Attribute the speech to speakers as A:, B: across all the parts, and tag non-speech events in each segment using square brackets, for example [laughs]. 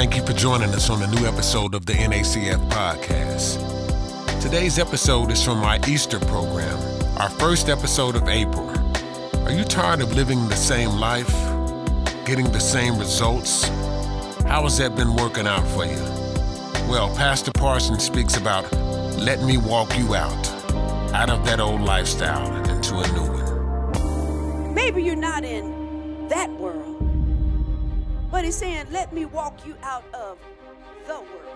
A: Thank you for joining us on a new episode of the NACF podcast. Today's episode is from our Easter program, our first episode of April. Are you tired of living the same life, getting the same results? How has that been working out for you? Well, Pastor Parsons speaks about let me walk you out, out of that old lifestyle into a new one.
B: Maybe you're not in that world. But he's saying, let me walk you out of the world.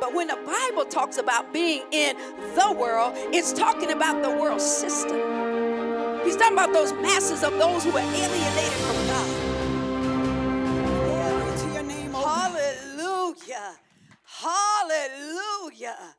B: But when the Bible talks about being in the world, it's talking about the world system. He's talking about those masses of those who are alienated from God.
C: Glory to your name, oh
B: Hallelujah. Hallelujah.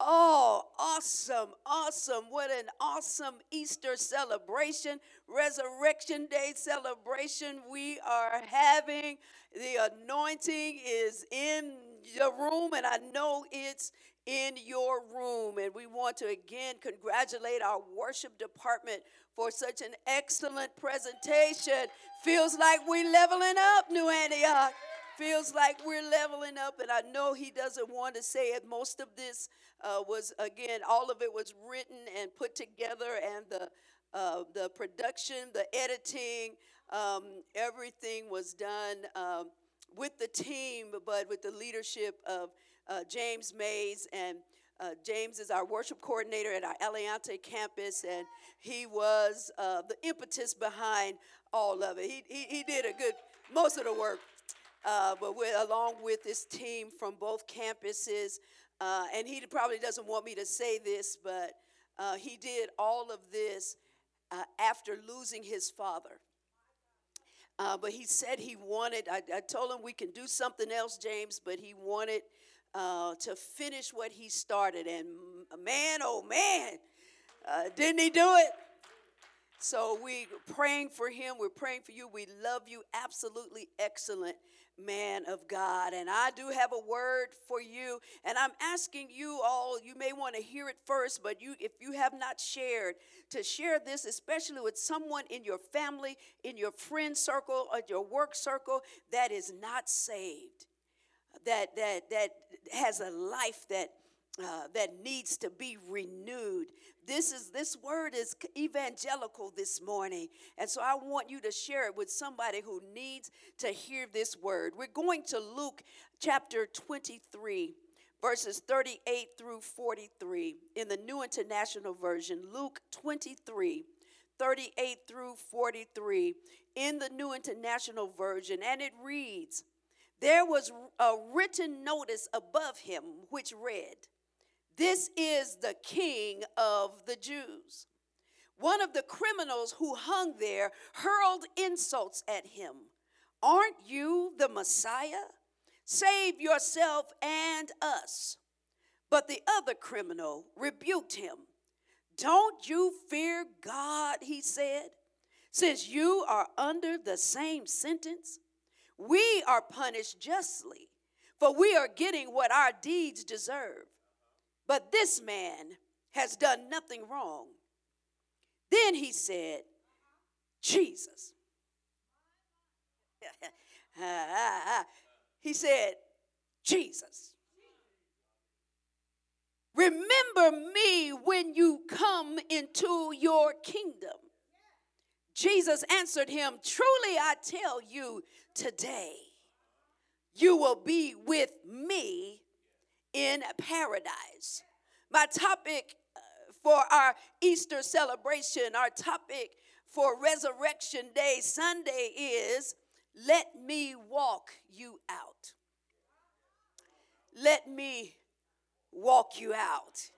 B: Oh, awesome, awesome. What an awesome Easter celebration, Resurrection Day celebration we are having. The anointing is in the room, and I know it's in your room. And we want to again congratulate our worship department for such an excellent presentation. Feels like we're leveling up, New Antioch. Feels like we're leveling up, and I know he doesn't want to say it. Most of this uh, was again, all of it was written and put together, and the uh, the production, the editing, um, everything was done um, with the team, but with the leadership of uh, James Mays and. Uh, James is our worship coordinator at our Aliante campus, and he was uh, the impetus behind all of it. He, he, he did a good, most of the work. Uh, but with, along with this team from both campuses, uh, and he probably doesn't want me to say this, but uh, he did all of this uh, after losing his father. Uh, but he said he wanted, I, I, told him we can do something else, James, but he wanted uh, to finish what he started. And man, oh man, uh, didn't he do it? So we're praying for him. We're praying for you. We love you. Absolutely excellent man of God. And I do have a word for you. And I'm asking you all, you may want to hear it first, but you if you have not shared, to share this, especially with someone in your family, in your friend circle, or your work circle that is not saved. That that that has a life that uh, that needs to be renewed. This is this word is evangelical this morning, and so I want you to share it with somebody who needs to hear this word. We're going to Luke chapter 23, verses 38 through 43 in the New International Version. Luke 23, 38 through 43 in the New International Version, and it reads. There was a written notice above him which read, this is the king of the Jews. One of the criminals who hung there hurled insults at him. Aren't you the Messiah? Save yourself and us. But the other criminal rebuked him. Don't you fear God, he said, since you are under the same sentence? We are punished justly, for we are getting what our deeds deserve. But this man has done nothing wrong. Then he said, Jesus. [laughs] he said, Jesus. Remember me when you come into your kingdom. Jesus answered him, Truly I tell you, today you will be with me in paradise. My topic uh, for our Easter celebration, our topic for Resurrection Day Sunday is Let Me Walk You Out. Let me walk you out.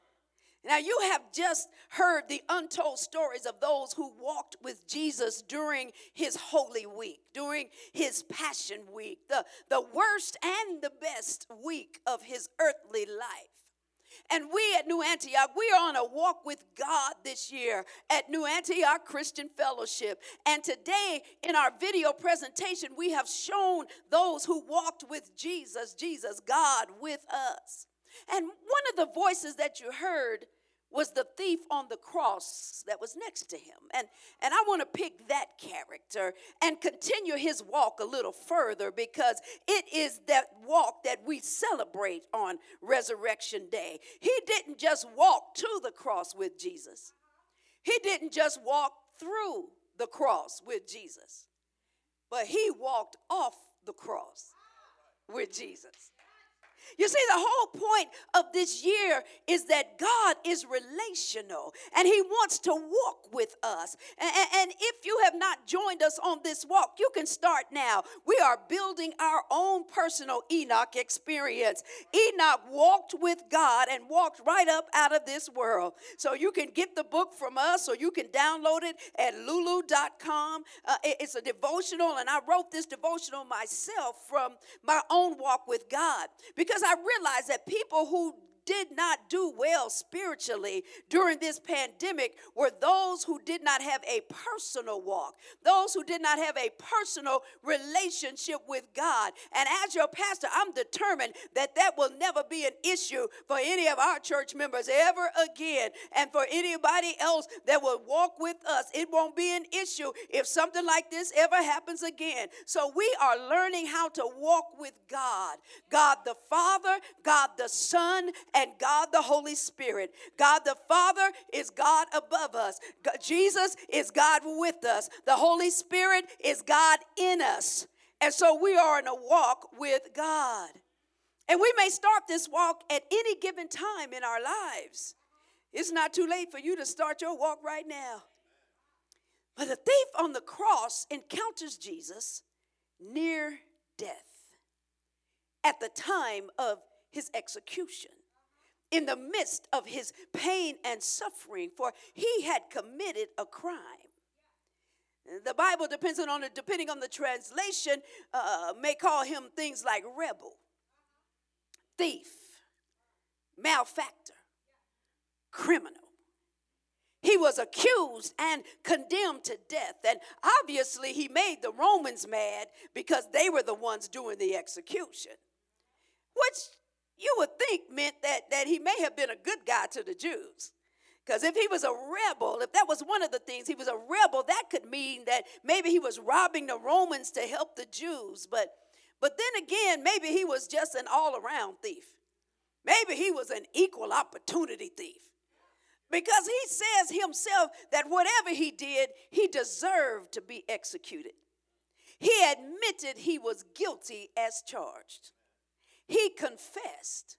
B: Now, you have just heard the untold stories of those who walked with Jesus during his Holy Week, during his Passion Week, the, the worst and the best week of his earthly life. And we at New Antioch, we are on a walk with God this year at New Antioch Christian Fellowship. And today, in our video presentation, we have shown those who walked with Jesus, Jesus, God with us. And one of the voices that you heard was the thief on the cross that was next to him. And, and I want to pick that character and continue his walk a little further because it is that walk that we celebrate on Resurrection Day. He didn't just walk to the cross with Jesus, he didn't just walk through the cross with Jesus, but he walked off the cross with Jesus. You see, the whole point of this year is that God is relational and He wants to walk with us. And, if you have not joined us on this walk, you can start now. We are building our own personal Enoch experience. Enoch walked with God and walked right up out of this world. So you can get the book from us or you can download it at lulu.com. Uh, it's a devotional, and I wrote this devotional myself from my own walk with God because because I realized that people who did not do well spiritually during this pandemic were those who did not have a personal walk, those who did not have a personal relationship with God. And as your pastor, I'm determined that that will never be an issue for any of our church members ever again. And for anybody else that will walk with us, it won't be an issue if something like this ever happens again. So we are learning how to walk with God God the Father, God the Son, and God the Holy Spirit. God the Father is God above us. God, Jesus is God with us. The Holy Spirit is God in us. And so we are in a walk with God. And we may start this walk at any given time in our lives. It's not too late for you to start your walk right now. But the thief on the cross encounters Jesus near death at the time of his execution in the midst of his pain and suffering, for he had committed a crime. The Bible, depending on the, depending on the translation, uh, may call him things like rebel, thief, malefactor, criminal. He was accused and condemned to death. And obviously, he made the Romans mad because they were the ones doing the execution, which you would think meant that, that he may have been a good guy to the Jews. Because if he was a rebel, if that was one of the things, he was a rebel, that could mean that maybe he was robbing the Romans to help the Jews. But, but then again, maybe he was just an all around thief. Maybe he was an equal opportunity thief. Because he says himself that whatever he did, he deserved to be executed. He admitted he was guilty as charged. He confessed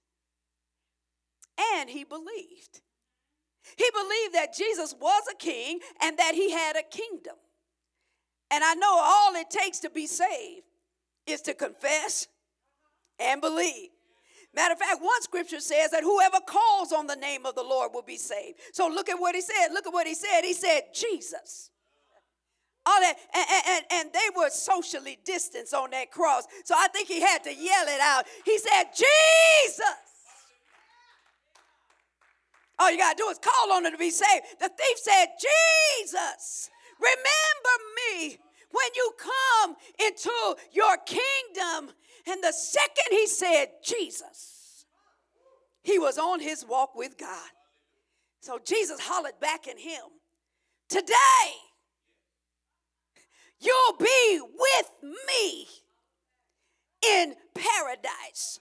B: and he believed. He believed that Jesus was a king and that he had a kingdom. And I know all it takes to be saved is to confess and believe. Matter of fact, one scripture says that whoever calls on the name of the Lord will be saved. So look at what he said. Look at what he said. He said, Jesus all that, and, and, and they were socially distanced on that cross. So I think he had to yell it out. He said, Jesus. All you got to do is call on him to be saved. The thief said, Jesus, remember me when you come into your kingdom. And the second he said, Jesus, he was on his walk with God. So Jesus hollered back in him, Today, You'll be with me in paradise.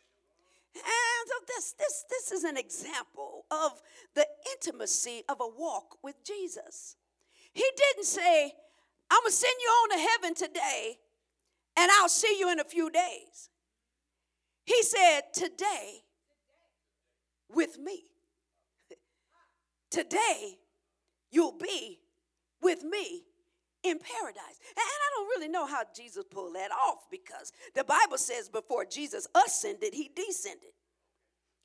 B: And so this, this, this is an example of the intimacy of a walk with Jesus. He didn't say, I'm going to send you on to heaven today and I'll see you in a few days. He said, Today, with me. Today, you'll be with me in paradise. And I don't really know how Jesus pulled that off because the Bible says before Jesus ascended, he descended.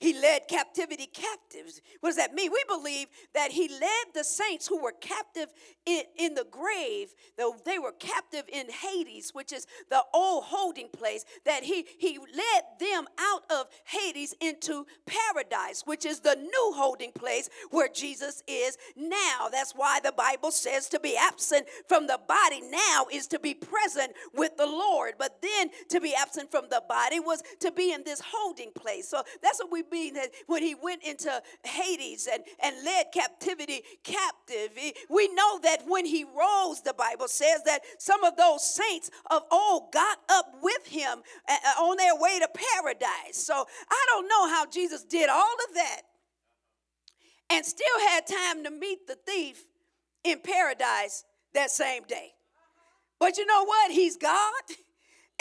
B: He led captivity captives. What does that mean? We believe that he led the saints who were captive in, in the grave, though they were captive in Hades, which is the old holding place, that he, he led them out of Hades into paradise, which is the new holding place where Jesus is now. That's why the Bible says to be absent from the body now is to be present with the Lord. But then to be absent from the body was to be in this holding place. So that's what we mean that when he went into Hades and, and led captivity captive, we know that when he rose, the Bible says that some of those saints of old got up with him uh, uh, on their way to paradise. So I don't know how Jesus did all of that and still had time to meet the thief in paradise that same day. But you know what? He's God. [laughs]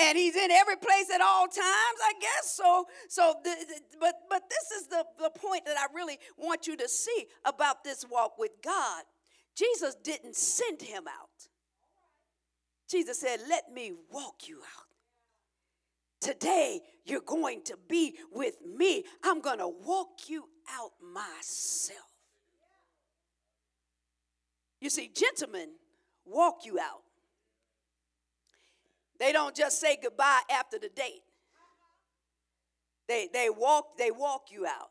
B: and he's in every place at all times i guess. So so the, the, but but this is the, the point that i really want you to see about this walk with god. Jesus didn't send him out. Jesus said let me walk you out. Today you're going to be with me. I'm going to walk you out myself. You see gentlemen walk you out they don't just say goodbye after the date. They, they walk they walk you out.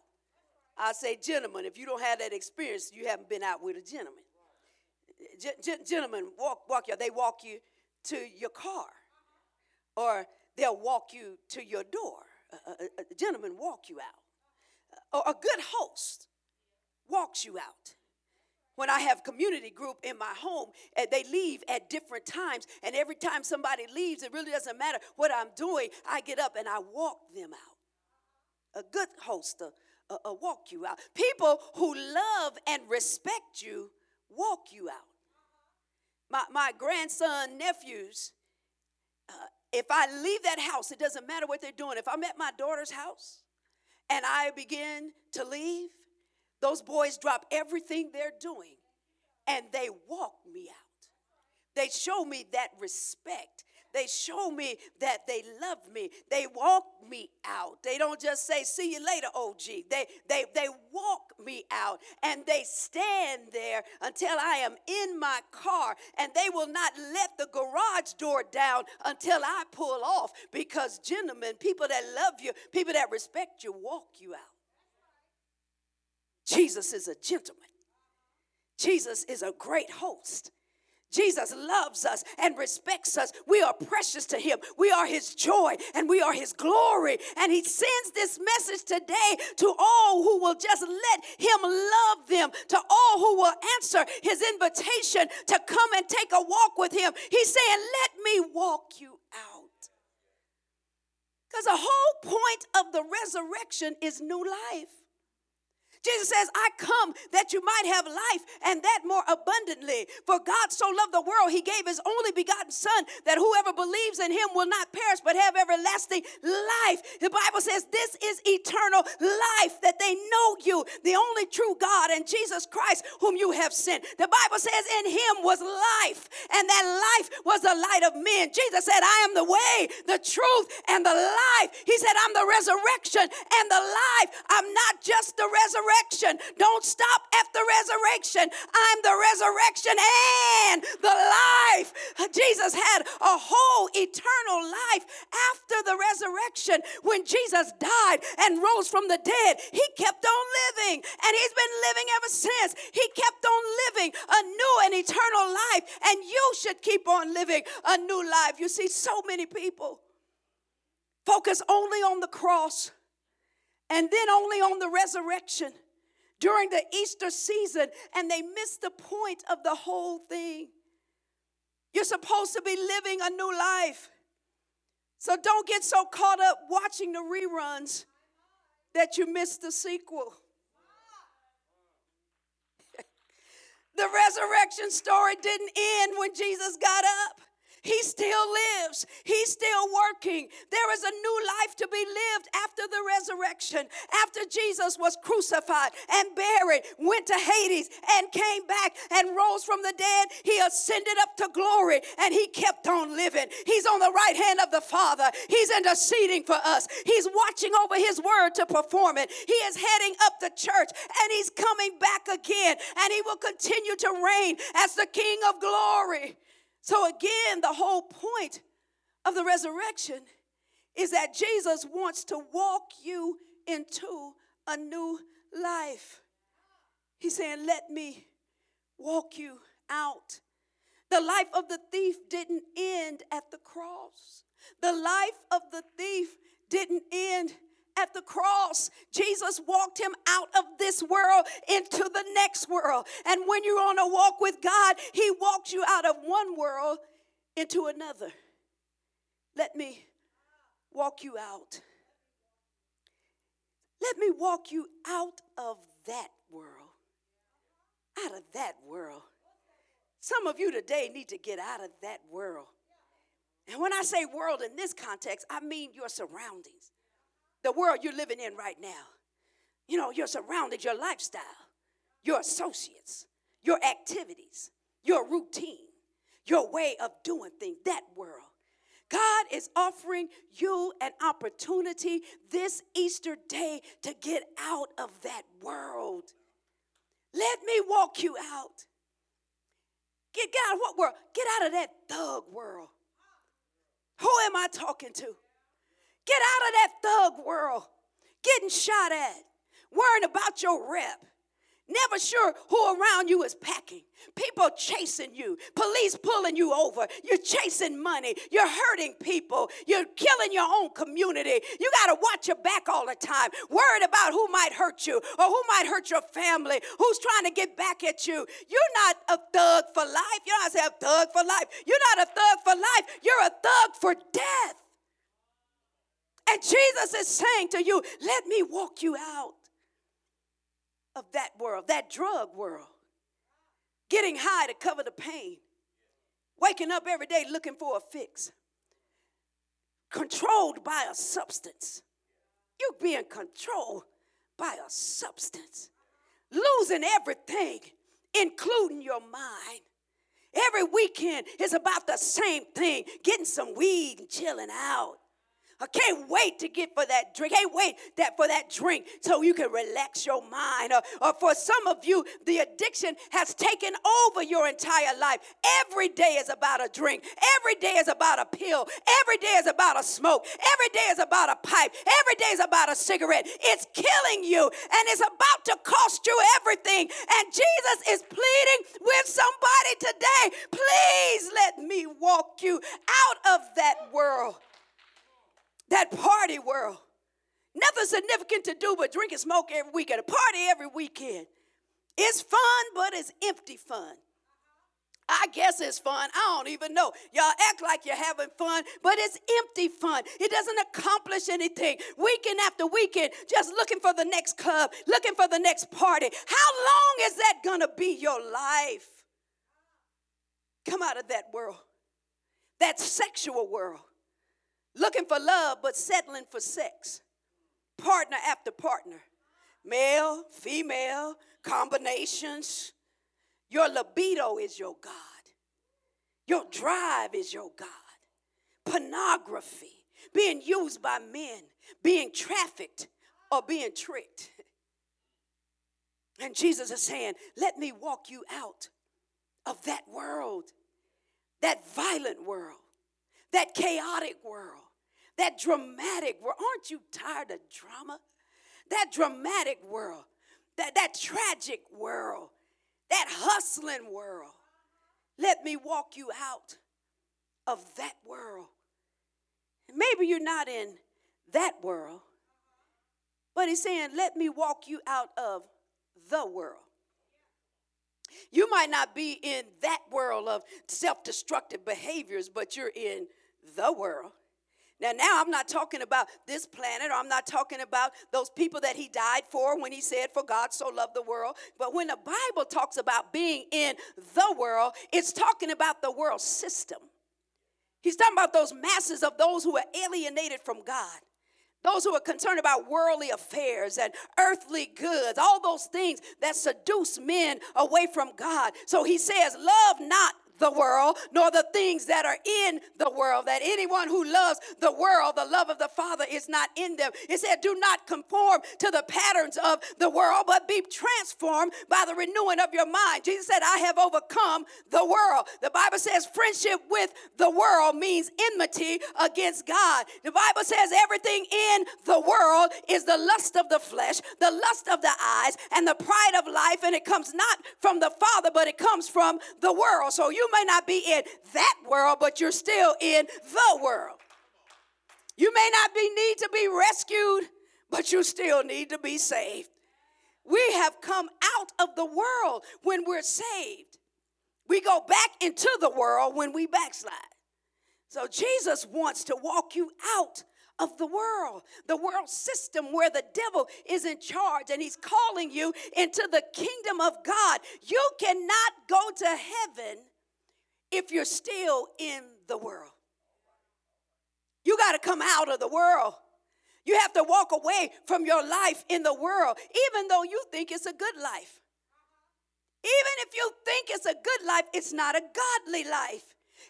B: I say, gentlemen, if you don't have that experience, you haven't been out with a gentleman. G- gentlemen walk walk you. Out. They walk you to your car, or they'll walk you to your door. A, a, a gentleman walk you out. or a good host walks you out when I have community group in my home, and they leave at different times. And every time somebody leaves, it really doesn't matter what I'm doing. I get up and I walk them out. A good host, a walk you out. People who love and respect you walk you out. My, my grandson, nephews, uh, if I leave that house, it doesn't matter what they're doing. If I'm at my daughter's house and I begin to leave, those boys drop everything they're doing and they walk me out. They show me that respect. They show me that they love me. They walk me out. They don't just say, see you later, OG. They, they, they walk me out and they stand there until I am in my car and they will not let the garage door down until I pull off because, gentlemen, people that love you, people that respect you, walk you out. Jesus is a gentleman. Jesus is a great host. Jesus loves us and respects us. We are precious to him. We are his joy and we are his glory. And he sends this message today to all who will just let him love them, to all who will answer his invitation to come and take a walk with him. He's saying, Let me walk you out. Because the whole point of the resurrection is new life. Jesus says, I come that you might have life and that more abundantly. For God so loved the world, he gave his only begotten Son, that whoever believes in him will not perish but have everlasting life. The Bible says, This is eternal life, that they know you, the only true God, and Jesus Christ, whom you have sent. The Bible says, In him was life, and that life was the light of men. Jesus said, I am the way, the truth, and the life. He said, I'm the resurrection and the life. I'm not just the resurrection resurrection. Don't stop at the resurrection. I'm the resurrection and the life. Jesus had a whole eternal life after the resurrection. When Jesus died and rose from the dead, he kept on living and he's been living ever since. He kept on living a new and eternal life, and you should keep on living a new life. You see, so many people focus only on the cross and then only on the resurrection during the Easter season, and they miss the point of the whole thing. You're supposed to be living a new life. So don't get so caught up watching the reruns that you miss the sequel. [laughs] the resurrection story didn't end when Jesus got up. He still lives. He's still working. There is a new life to be lived after the resurrection. After Jesus was crucified and buried, went to Hades and came back and rose from the dead, he ascended up to glory and he kept on living. He's on the right hand of the Father. He's interceding for us. He's watching over his word to perform it. He is heading up the church and he's coming back again and he will continue to reign as the King of glory. So, again, the whole point of the resurrection is that Jesus wants to walk you into a new life. He's saying, Let me walk you out. The life of the thief didn't end at the cross, the life of the thief didn't end at the cross, Jesus walked him out of this world into the next world. And when you're on a walk with God, He walks you out of one world into another. Let me walk you out. Let me walk you out of that world. Out of that world. Some of you today need to get out of that world. And when I say world in this context, I mean your surroundings, the world you're living in right now. You know, you're surrounded, your lifestyle, your associates, your activities, your routine, your way of doing things, that world. God is offering you an opportunity this Easter day to get out of that world. Let me walk you out. Get, get out of what world? Get out of that thug world. Who am I talking to? Get out of that thug world. Getting shot at, worrying about your rep, Never sure who around you is packing. People chasing you. Police pulling you over. You're chasing money. You're hurting people. You're killing your own community. You got to watch your back all the time. Worried about who might hurt you or who might hurt your family. Who's trying to get back at you. You're not a thug for life. You're not a thug for life. You're not a thug for life. You're a thug for death. And Jesus is saying to you, let me walk you out of that world, that drug world. Getting high to cover the pain. Waking up every day looking for a fix. Controlled by a substance. You being controlled by a substance. Losing everything, including your mind. Every weekend is about the same thing getting some weed and chilling out. I can't wait to get for that drink. Can't wait that for that drink so you can relax your mind. Or, or for some of you, the addiction has taken over your entire life. Every day is about a drink. Every day is about a pill. Every day is about a smoke. Every day is about a pipe. Every day is about a cigarette. It's killing you and it's about to cost you everything. And Jesus is pleading with somebody today. Please let me walk you out of that world party world. Nothing significant to do but drink and smoke every weekend, a party every weekend. It's fun, but it's empty fun. I guess it's fun. I don't even know. Y'all act like you're having fun, but it's empty fun. It doesn't accomplish anything. Weekend after weekend, just looking for the next club, looking for the next party. How long is that going to be your life? Come out of that world, that sexual world looking for love but settling for sex. Partner after partner, male, female, combinations. Your libido is your God. Your drive is your God. Pornography, being used by men, being trafficked, or being tricked. And Jesus is saying, Let me walk you out of that world, that violent world, that chaotic world, that dramatic world. Aren't you tired of drama? That dramatic world, that, that tragic world, that hustling world. Let me walk you out of that world. Maybe you're not in that world, but he's saying, let me walk you out of the world. You might not be in that world of self destructive behaviors, but you're in the world. Now, now I'm not talking about this planet, or I'm not talking about those people that he died for when he said, For God so loved the world. But when the Bible talks about being in the world, it's talking about the world system. He's talking about those masses of those who are alienated from God. Those who are concerned about worldly affairs and earthly goods, all those things that seduce men away from God. So he says, Love not the world, nor the things that are in the world. That anyone who loves the world, the love of the Father is not in them. It said, Do not conform to the patterns of the world, but be transformed by the renewing of your mind. Jesus said, I have overcome the world. The Bible says, friendship with the world means enmity against God. The Bible says, everything in the world is the lust of the flesh, the lust of the eyes, and the pride of life, and it comes not from the Father, but it comes from the world. So you may not be in that world, but you're still in the world. You may not be need to be rescued, but you still need to be saved. We have come out of the world when we're saved. We go back into the world when we backslide. So Jesus wants to walk you out of the world, the world system where the devil is in charge and he's calling you into the kingdom of God. You cannot go to heaven if you're still in the world. You got to come out of the world. You have to walk away from your life in the world, even though you think it's a good life. Even if you think it's a good life, it's not a godly life.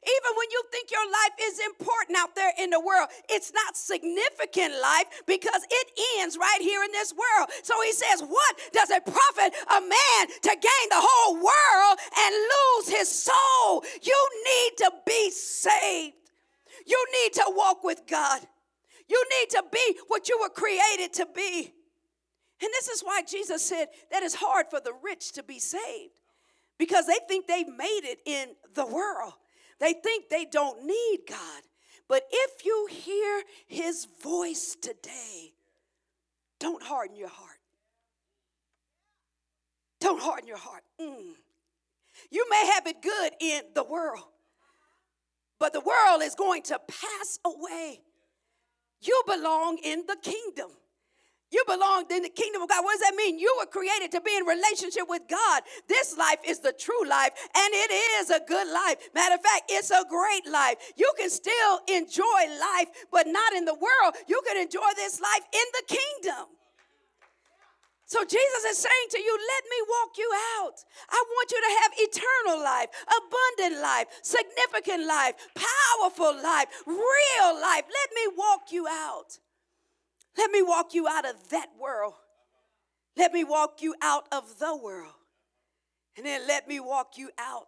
B: Even when you think your life is important out there in the world, it's not significant life because it ends right here in this world. So he says, What does it profit a man to gain the whole world and lose his soul? You need to be saved. You need to walk with God. You need to be what you were created to be. And this is why Jesus said that it's hard for the rich to be saved because they think they've made it in the world. They think they don't need God. But if you hear his voice today, don't harden your heart. Don't harden your heart. Mm. You may have it good in the world, but the world is going to pass away. You belong in the kingdom. You belong in the kingdom of God. What does that mean? You were created to be in relationship with God. This life is the true life, and it is a good life. Matter of fact, it's a great life. You can still enjoy life, but not in the world. You can enjoy this life in the kingdom. So Jesus is saying to you, let me walk you out. I want you to have eternal life, abundant life, significant life, powerful life, real life. Let me walk you out. Let me walk you out of that world. Let me walk you out of the world. And then let me walk you out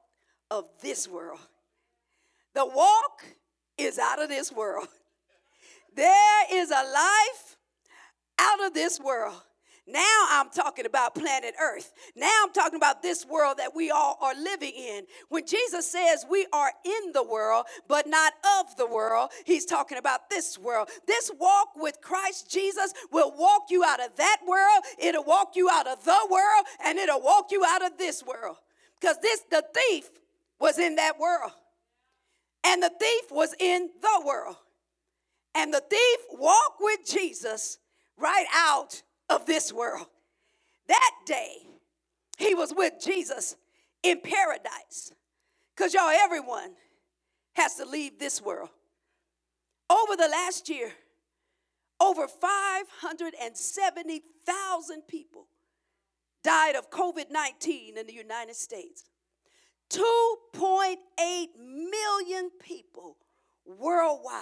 B: of this world. The walk is out of this world. [laughs] There is a life out of this world. Now I'm talking about planet Earth. Now I'm talking about this world that we all are living in. When Jesus says we are in the world, but not of the world, he's talking about this world. This walk with Christ Jesus will walk you out of that world, it'll walk you out of the world, and it'll walk you out of this world. Because this, the thief was in that world, and the thief was in the world. And the thief walked with Jesus right out of this world. That day, he was with Jesus in paradise. Because, y'all, everyone has to leave this world. Over the last year, over 570,000 people died of COVID 19 in the United States. 2.8 million people worldwide.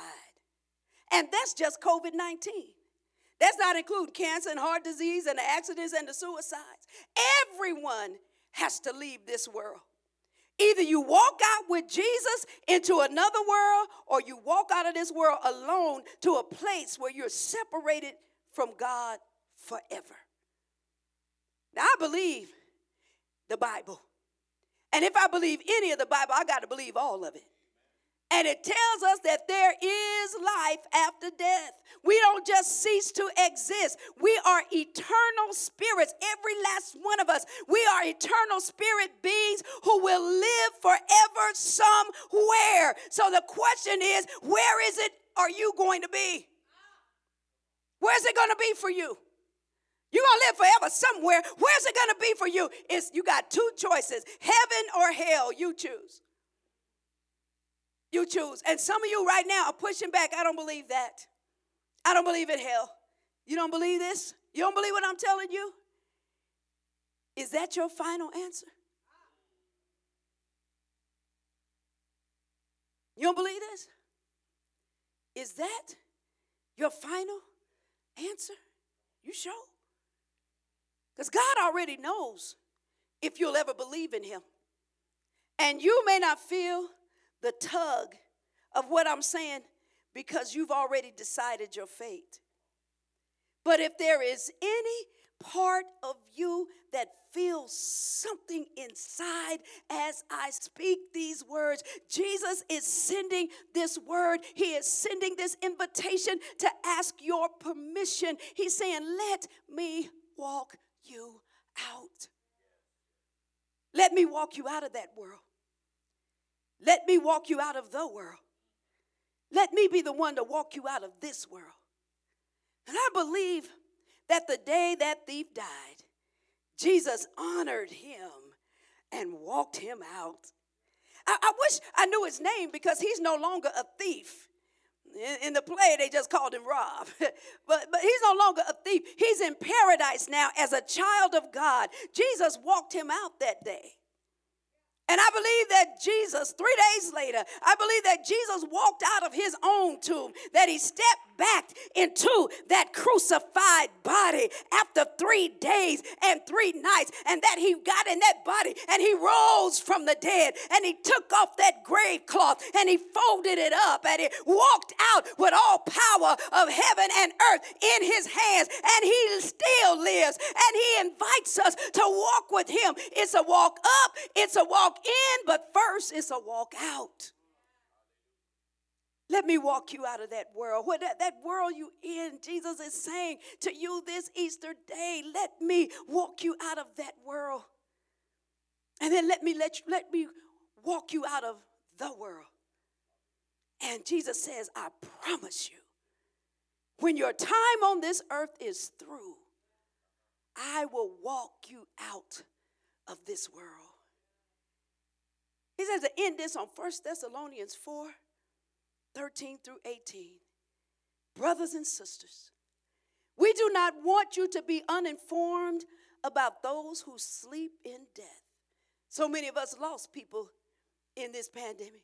B: And that's just COVID 19. That's not include cancer and heart disease and the accidents and the suicides. Everyone has to leave this world. Either you walk out with Jesus into another world or you walk out of this world alone to a place where you're separated from God forever. Now, I believe the Bible. And if I believe any of the Bible, I got to believe all of it. And it tells us that there is life after death. We don't just cease to exist. We are eternal spirits, every last one of us. We are eternal spirit beings who will live forever somewhere. So the question is where is it are you going to be? Where's it going to be for you? You're to live forever somewhere. Where's it to be for you? It's, you got two choices heaven or hell. You choose. You choose. And some of you right now are pushing back. I don't believe that. I don't believe in hell. You don't believe this? You don't believe what I'm telling you? Is that your final answer? You don't believe this? Is that your final answer? You sure? Because God already knows if you'll ever believe in Him. And you may not feel the tug of what I'm saying because you've already decided your fate. But if there is any part of you that feels something inside as I speak these words. Jesus is sending this word, He is sending this invitation to ask your permission. He's saying, Let me walk you out. Let me walk you out of that world. Let me walk you out of the world. Let me be the one to walk you out of this world. And I believe that the day that thief died, Jesus honored him and walked him out. I, I wish I knew his name because he's no longer a thief. In, in the play, they just called him Rob. [laughs] but, but he's no longer a thief. He's in paradise now as a child of God. Jesus walked him out that day. And I believe that Jesus, three days later, I believe that Jesus walked out of his own tomb, that he stepped back into that crucified body after three days and three nights, and that he got in that body and he rose from the dead and he took off that grave cloth and he folded it up and he walked out with all power of heaven and earth in his hands, and he still lives and he invites us to walk with him. It's a walk up, it's a walk in, but first it's a walk out. Let me walk you out of that world. What that, that world you in, Jesus is saying to you this Easter day, let me walk you out of that world. And then let me let you, let me walk you out of the world. And Jesus says, I promise you, when your time on this earth is through, I will walk you out of this world. He says to end this on 1 Thessalonians 4 13 through 18. Brothers and sisters, we do not want you to be uninformed about those who sleep in death. So many of us lost people in this pandemic.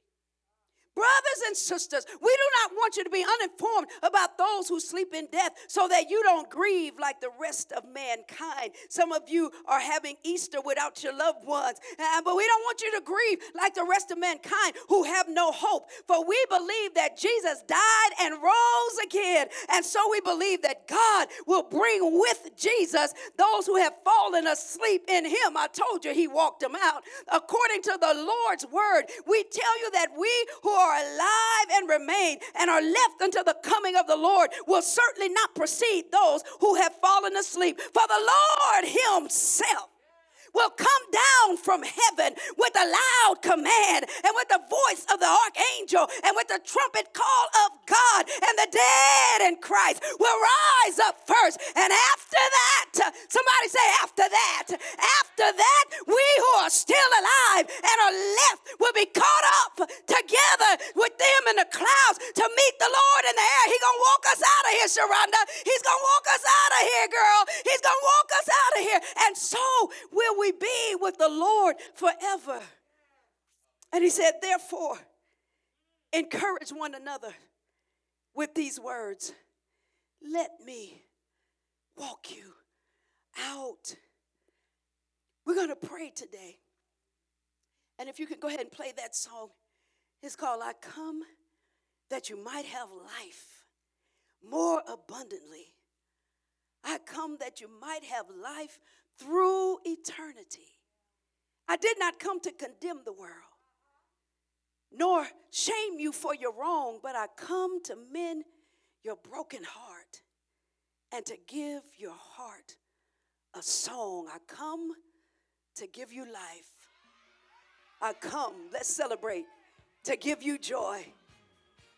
B: Brothers and sisters, we do not want you to be uninformed about those who sleep in death so that you don't grieve like the rest of mankind. Some of you are having Easter without your loved ones, but we don't want you to grieve like the rest of mankind who have no hope. For we believe that Jesus died and rose again. And so we believe that God will bring with Jesus those who have fallen asleep in him. I told you he walked them out. According to the Lord's word, we tell you that we who are are alive and remain and are left until the coming of the Lord will certainly not precede those who have fallen asleep. For the Lord Himself will come down from heaven with a loud command and with the voice of the archangel and with the trumpet call of God, and the dead in Christ will rise up first. And after that, somebody say, after that, after that, we who are still alive and are left will be caught up together with them in the clouds to meet the Lord in the air. He's gonna walk us out of here, Sharonda. He's gonna walk us out of here, girl. He's gonna walk us out of here. And so will we we be with the Lord forever? And he said, Therefore, encourage one another with these words Let me walk you out. We're going to pray today. And if you can go ahead and play that song, it's called I Come That You Might Have Life More Abundantly. I come that you might have life through eternity. I did not come to condemn the world, nor shame you for your wrong, but I come to mend your broken heart and to give your heart a song. I come to give you life. I come, let's celebrate, to give you joy.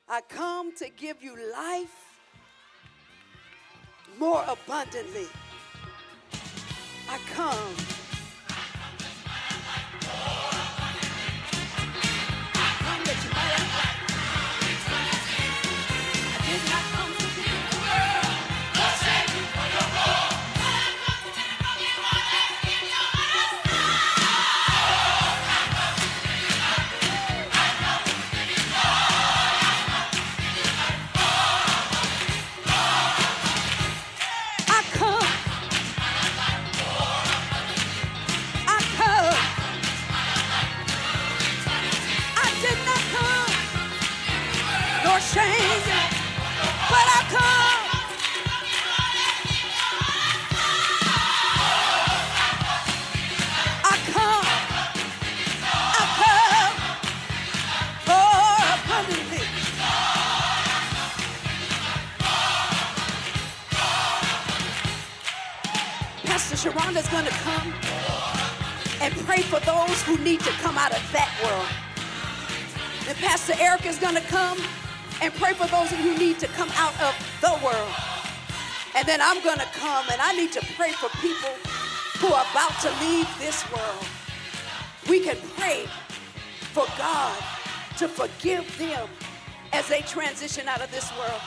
B: I come to give you life more abundantly. I come. And pray for those who need to come out of the world. And then I'm going to come and I need to pray for people who are about to leave this world. We can pray for God to forgive them as they transition out of this world.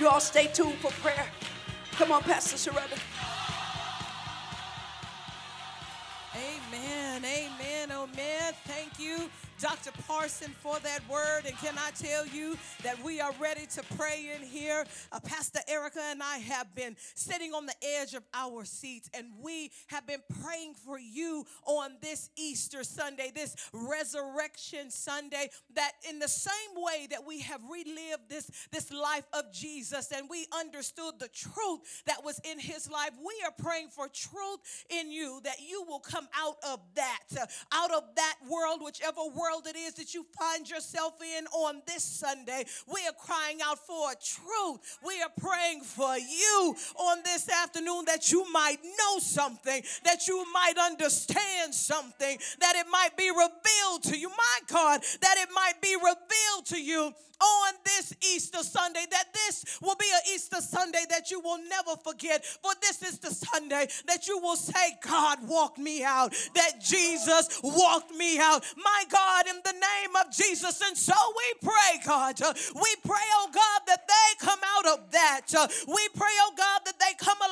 B: You all stay tuned for prayer. Come on, Pastor Sharetta.
C: Amen, amen, oh amen. Thank you. Dr. Parson for that word. And can I tell you that we are ready to pray in here? Uh, Pastor Erica and I have been sitting on the edge of our seats and we have been praying for you on this Easter Sunday, this Resurrection Sunday, that in the same way that we have relived this, this life of Jesus and we understood the truth that was in his life, we are praying for truth in you that you will come out of that, uh, out of that world, whichever world world it is that you find yourself in on this Sunday. We are crying out for truth. We are praying for you on this afternoon that you might know something, that you might understand something, that it might be revealed to you. My God, that it might be revealed to you on this Easter Sunday, that this will be an Easter Sunday that you will never forget. For this is the Sunday that you will say, God walked me out, that Jesus walked me out. My God, in the name of Jesus. And so we pray, God, we pray, oh God, that they come out of that. We pray, oh God, that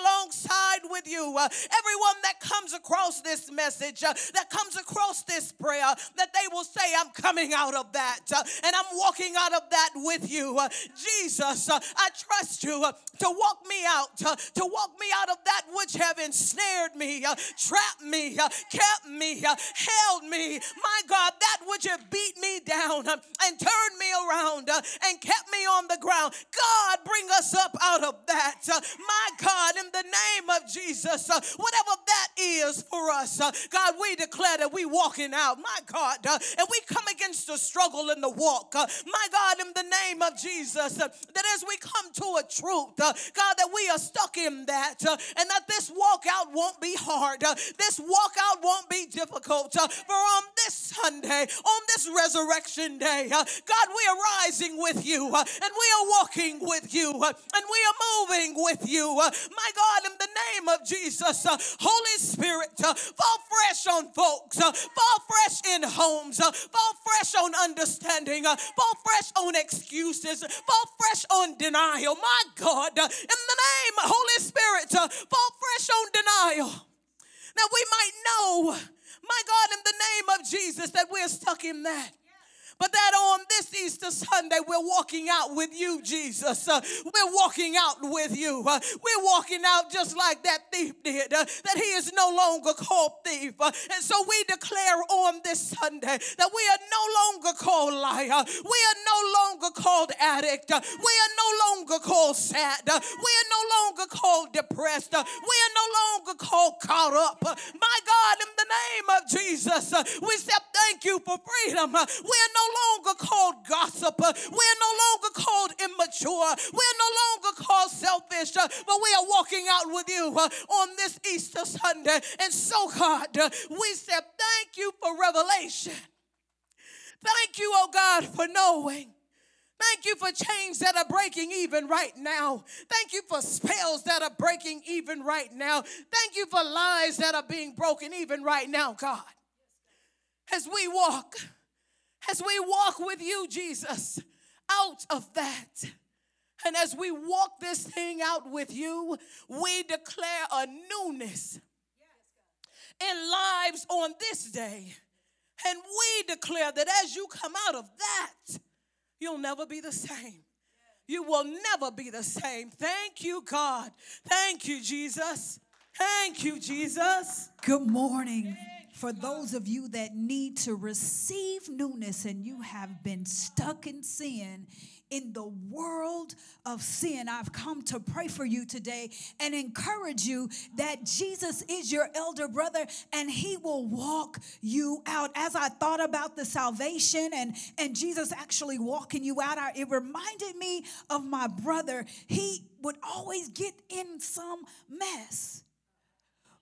C: alongside with you. Uh, everyone that comes across this message, uh, that comes across this prayer, that they will say, I'm coming out of that uh, and I'm walking out of that with you. Uh, Jesus, uh, I trust you uh, to walk me out, uh, to walk me out of that which have ensnared me, trapped me, kept me, held me. My God, that which have beat me down and turned me around and kept me on the ground. God, bring us up out of that. My God, in the name of Jesus, uh, whatever that is for us, uh, God, we declare that we walking out. My God, uh, and we come against the struggle in the walk. My God, in the name of Jesus, uh, that as we come to a truth, uh, God, that we are stuck in that, uh, and that this walkout won't be hard, this walkout won't be difficult. For on this Sunday, on this resurrection day, God, we are rising with you, and we are walking with you, and we are moving with you. My God, in the name of Jesus, uh, Holy Spirit, uh, fall fresh on folks, uh, fall fresh in homes, fall fresh on understanding, fall fresh on excuses, fall fresh on denial. My God, in the name, Holy Spirit, fall fresh on denial. That we might know, my God, in the name of Jesus, that we're stuck in that. But that on this Easter Sunday, we're walking out with you, Jesus. Uh, we're walking out with you. Uh, we're walking out just like that thief did, uh, that he is no longer called thief. Uh, and so we declare on this Sunday that we are no longer called liar. We are no longer called addict. Uh, we are no longer called sad. Uh, we are no longer called depressed. We are no longer called caught up. My God, in the name of Jesus, we say thank you for freedom. We are no longer called gossip. We're no longer called immature. We're no longer called selfish, but we are walking out with you uh, on this Easter Sunday. And so, God, uh, we said thank you for revelation. Thank you, oh God, for knowing. Thank you for chains that are breaking even right now. Thank you for spells that are breaking even right now. Thank you for lies that are being broken even right now, God. As we walk, as we walk with you, Jesus, out of that. And as we walk this thing out with you, we declare a newness in lives on this day. And we declare that as you come out of that, you'll never be the same. You will never be the same. Thank you, God. Thank you, Jesus. Thank you, Jesus.
D: Good morning for those of you that need to receive newness and you have been stuck in sin, in the world of sin, I've come to pray for you today and encourage you that Jesus is your elder brother and he will walk you out. As I thought about the salvation and, and Jesus actually walking you out, it reminded me of my brother. He would always get in some mess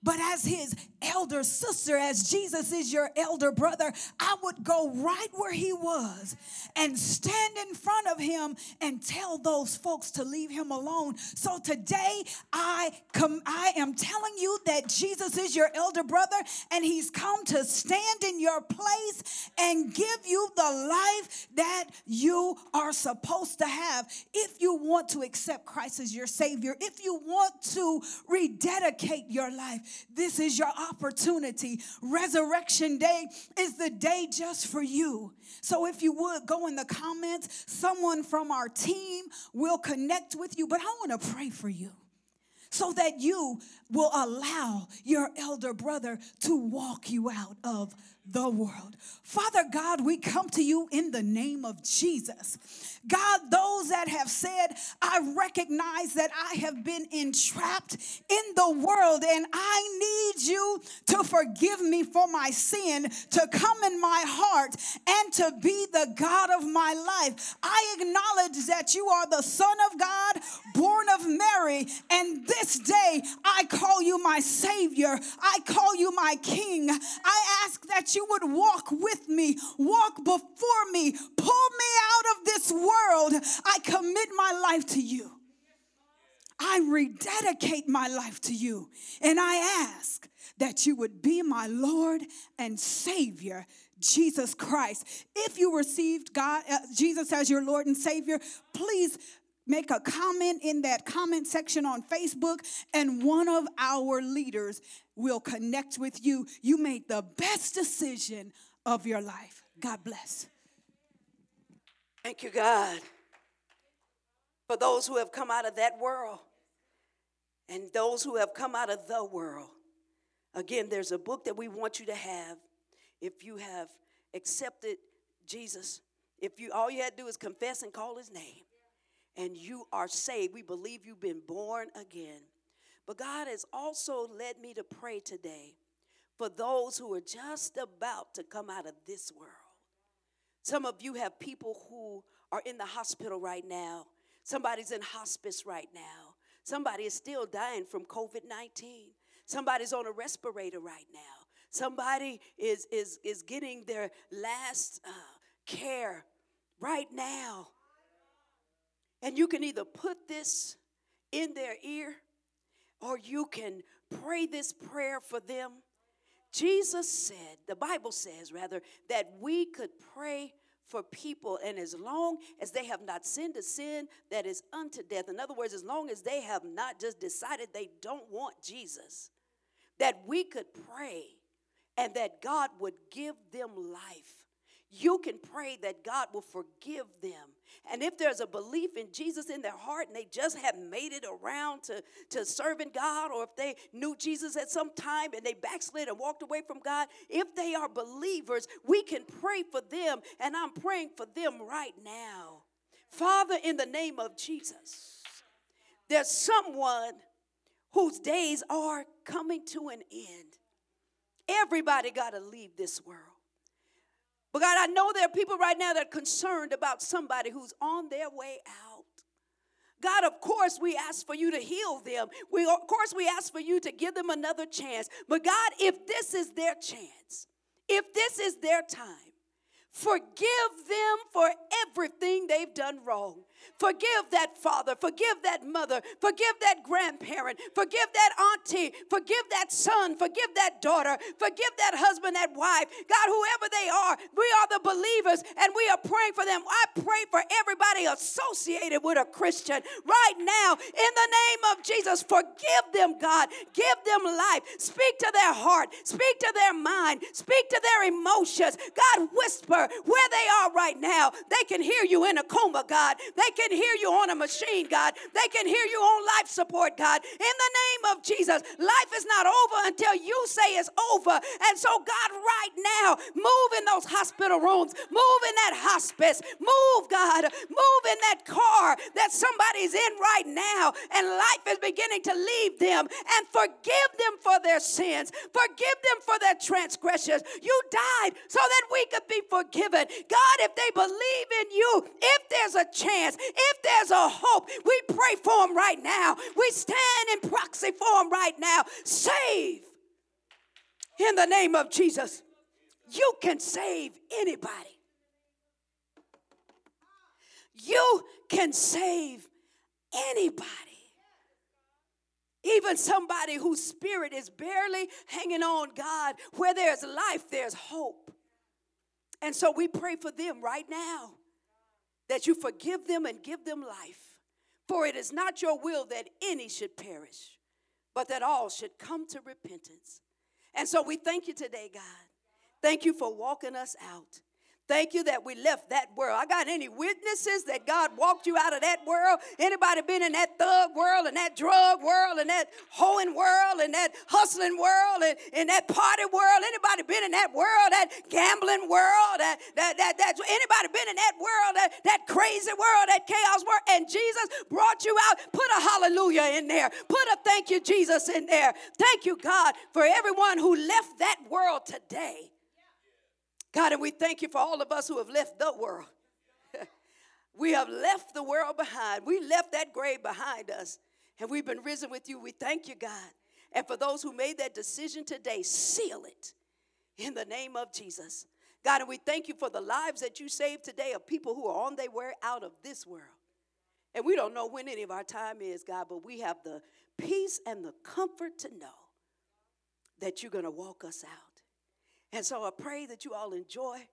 D: But as his elder sister, as Jesus is your elder brother, I would go right where he was and stand in front of him and tell those folks to leave him alone. So today I come I am telling you that Jesus is your elder brother and he's come to stand in your place and give you the life that you are supposed to have if you want to accept Christ as your savior, if you want to rededicate your life. This is your opportunity. Resurrection day is the day just for you. So if you would go in the comments, someone from our team will connect with you, but I want to pray for you so that you will allow your elder brother to walk you out of the world. Father God, we come to you in the name of Jesus. God, those that have said, I recognize that I have been entrapped in the world and I need you to forgive me for my sin, to come in my heart and to be the God of my life. I acknowledge that you are the Son of God, born of Mary, and this day I call you my Savior. I call you my King. I ask that you would walk with me, walk before me, pull me out of this world. I commit my life to you. I rededicate my life to you. And I ask that you would be my Lord and Savior, Jesus Christ. If you received God, uh, Jesus as your Lord and Savior, please make a comment in that comment section on Facebook, and one of our leaders will connect with you. You made the best decision of your life. God bless.
B: Thank you, God, for those who have come out of that world and those who have come out of the world. Again, there's a book that we want you to have if you have accepted Jesus. If you all you had to do is confess and call his name, and you are saved. We believe you've been born again. But God has also led me to pray today for those who are just about to come out of this world. Some of you have people who are in the hospital right now. Somebody's in hospice right now. Somebody is still dying from COVID 19. Somebody's on a respirator right now. Somebody is, is, is getting their last uh, care right now. And you can either put this in their ear or you can pray this prayer for them. Jesus said, the Bible says rather, that we could pray for people, and as long as they have not sinned a sin that is unto death, in other words, as long as they have not just decided they don't want Jesus, that we could pray and that God would give them life you can pray that God will forgive them. And if there's a belief in Jesus in their heart and they just haven't made it around to, to serving God, or if they knew Jesus at some time and they backslid and walked away from God, if they are believers, we can pray for them. And I'm praying for them right now. Father, in the name of Jesus, there's someone whose days are coming to an end. Everybody got to leave this world. But God, I know there are people right now that are concerned about somebody who's on their way out. God, of course, we ask for you to heal them. We, of course, we ask for you to give them another chance. But God, if this is their chance, if this is their time, forgive them for everything they've done wrong. Forgive that father, forgive that mother, forgive that grandparent, forgive that auntie, forgive that son, forgive that daughter, forgive that husband, that wife. God, whoever they are, we are the believers and we are praying for them. I pray for everybody associated with a Christian right now in the name of Jesus. Forgive them, God. Give them life. Speak to their heart, speak to their mind, speak to their emotions. God, whisper where they are right now. They can hear you in a coma, God. They can can hear you on a machine, God. They can hear you on life support, God. In the name of Jesus, life is not over until you say it's over. And so, God, right now, move in those hospital rooms, move in that hospice, move, God, move in that car that somebody's in right now, and life is beginning to leave them and forgive them for their sins, forgive them for their transgressions. You died so that we could be forgiven. God, if they believe in you, if there's a chance, if there's a hope, we pray for them right now. We stand in proxy for them right now. Save in the name of Jesus. You can save anybody. You can save anybody. Even somebody whose spirit is barely hanging on God, where there's life, there's hope. And so we pray for them right now that you forgive them and give them life. For it is not your will that any should perish, but that all should come to repentance. And so we thank you today, God. Thank you for walking us out. Thank you that we left that world. I got any witnesses that God walked you out of that world? Anybody been in that thug world and that drug world and that hoeing world and that hustling world and, and that party world? Anybody been in that world, that gambling world, that, that, that, that anybody been in that world, that, that crazy world, that chaos world? And Jesus brought you out. Put a hallelujah in there. Put a thank you, Jesus, in there. Thank you, God, for everyone who left that world today. God, and we thank you for all of us who have left the world. [laughs] we have left the world behind. We left that grave behind us, and we've been risen with you. We thank you, God. And for those who made that decision today, seal it in the name of Jesus. God, and we thank you for the lives that you saved today of people who are on their way out of this world. And we don't know when any of our time is, God, but we have the peace and the comfort to know that you're going to walk us out. And so I pray that you all enjoy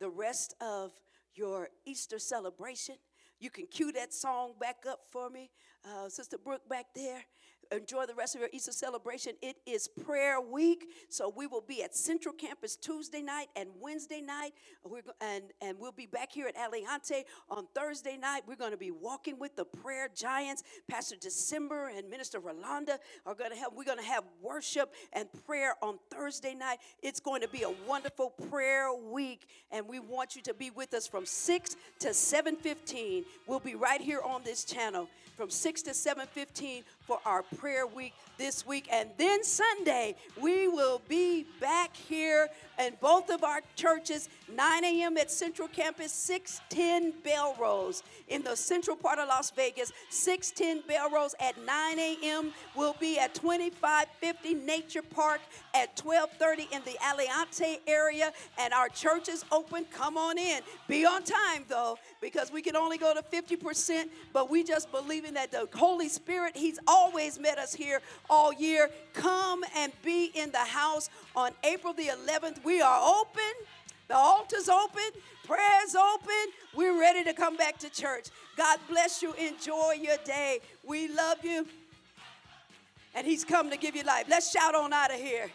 B: the rest of your Easter celebration. You can cue that song back up for me, uh, Sister Brooke back there enjoy the rest of your Easter celebration. It is prayer week, so we will be at Central Campus Tuesday night and Wednesday night. We're, and, and we'll be back here at Aliante on Thursday night. We're going to be walking with the prayer giants. Pastor December and Minister Rolanda are going to have, we're going to have worship and prayer on Thursday night. It's going to be a wonderful prayer week, and we want you to be with us from 6 to 7.15. We'll be right here on this channel from 6 to 7.15 for our prayer week this week. And then Sunday, we will be back here in both of our churches, 9 a.m. at Central Campus, 610 bell Belrose in the central part of Las Vegas. 610 bell Belrose at 9 a.m. We'll be at 2550 Nature Park at 1230 in the Aliante area. And our church is open. Come on in. Be on time, though, because we can only go to 50%, but we just believe in that the Holy Spirit, He's always met us here all year. Come and be in the house on April the 11th. We are open. The altar's open. Prayer's open. We're ready to come back to church. God bless you. Enjoy your day. We love you. And He's come to give you life. Let's shout on out of here.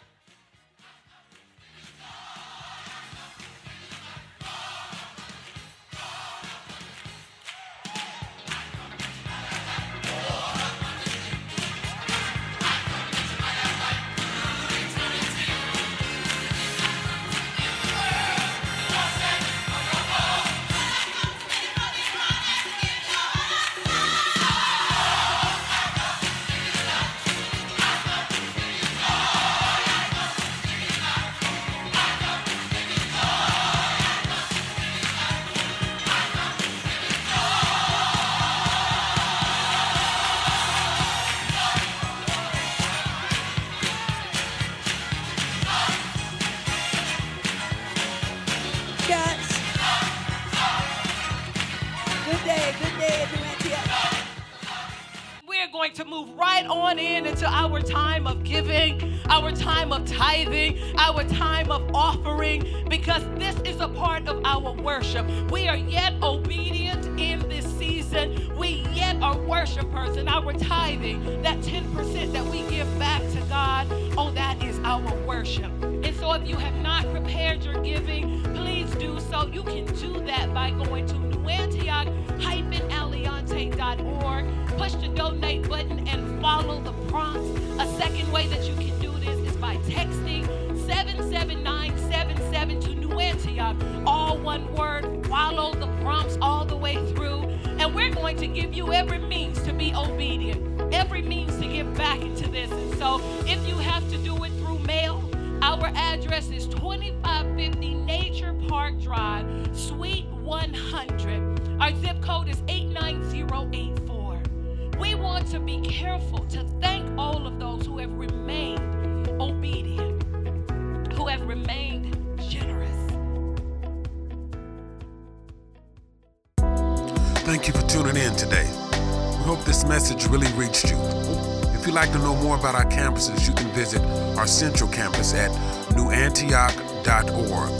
C: Our time of tithing, our time of offering, because this is a part of our worship. We are yet obedient in this season. We yet are worshipers, and our tithing, that 10% that we give back to God, oh, that is our worship. And so if you have not prepared your giving, please do so. You can do that by going to newantioch-aliante.org, push the donate button, and follow the prompts. Antioch. All one word. Follow the prompts all the way through. And we're going to give you every means to be obedient, every means to give back into this. And so if you have to do it through mail, our address is 2550 Nature Park Drive, Suite 100. Our zip code is 89084. We want to be careful to thank all of those who have remained obedient.
E: Who have remained
A: in today. We hope this message really reached you. If you'd like to know more about our campuses, you can visit our central campus at newantioch.org.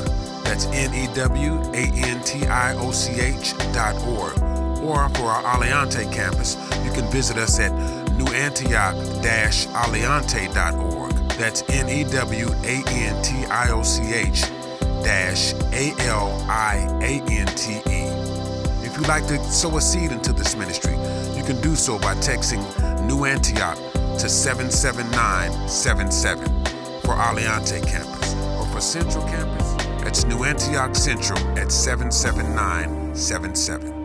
A: That's N E W A N T I O C H dot org. Or for our Aliante campus, you can visit us at newantioch-aliante.org. That's N E W A N T I O C H dash A L I A N T E. You'd like to sow a seed into this ministry, you can do so by texting New Antioch to 77977 for Aliante campus. Or for Central campus, That's New Antioch Central at 77977.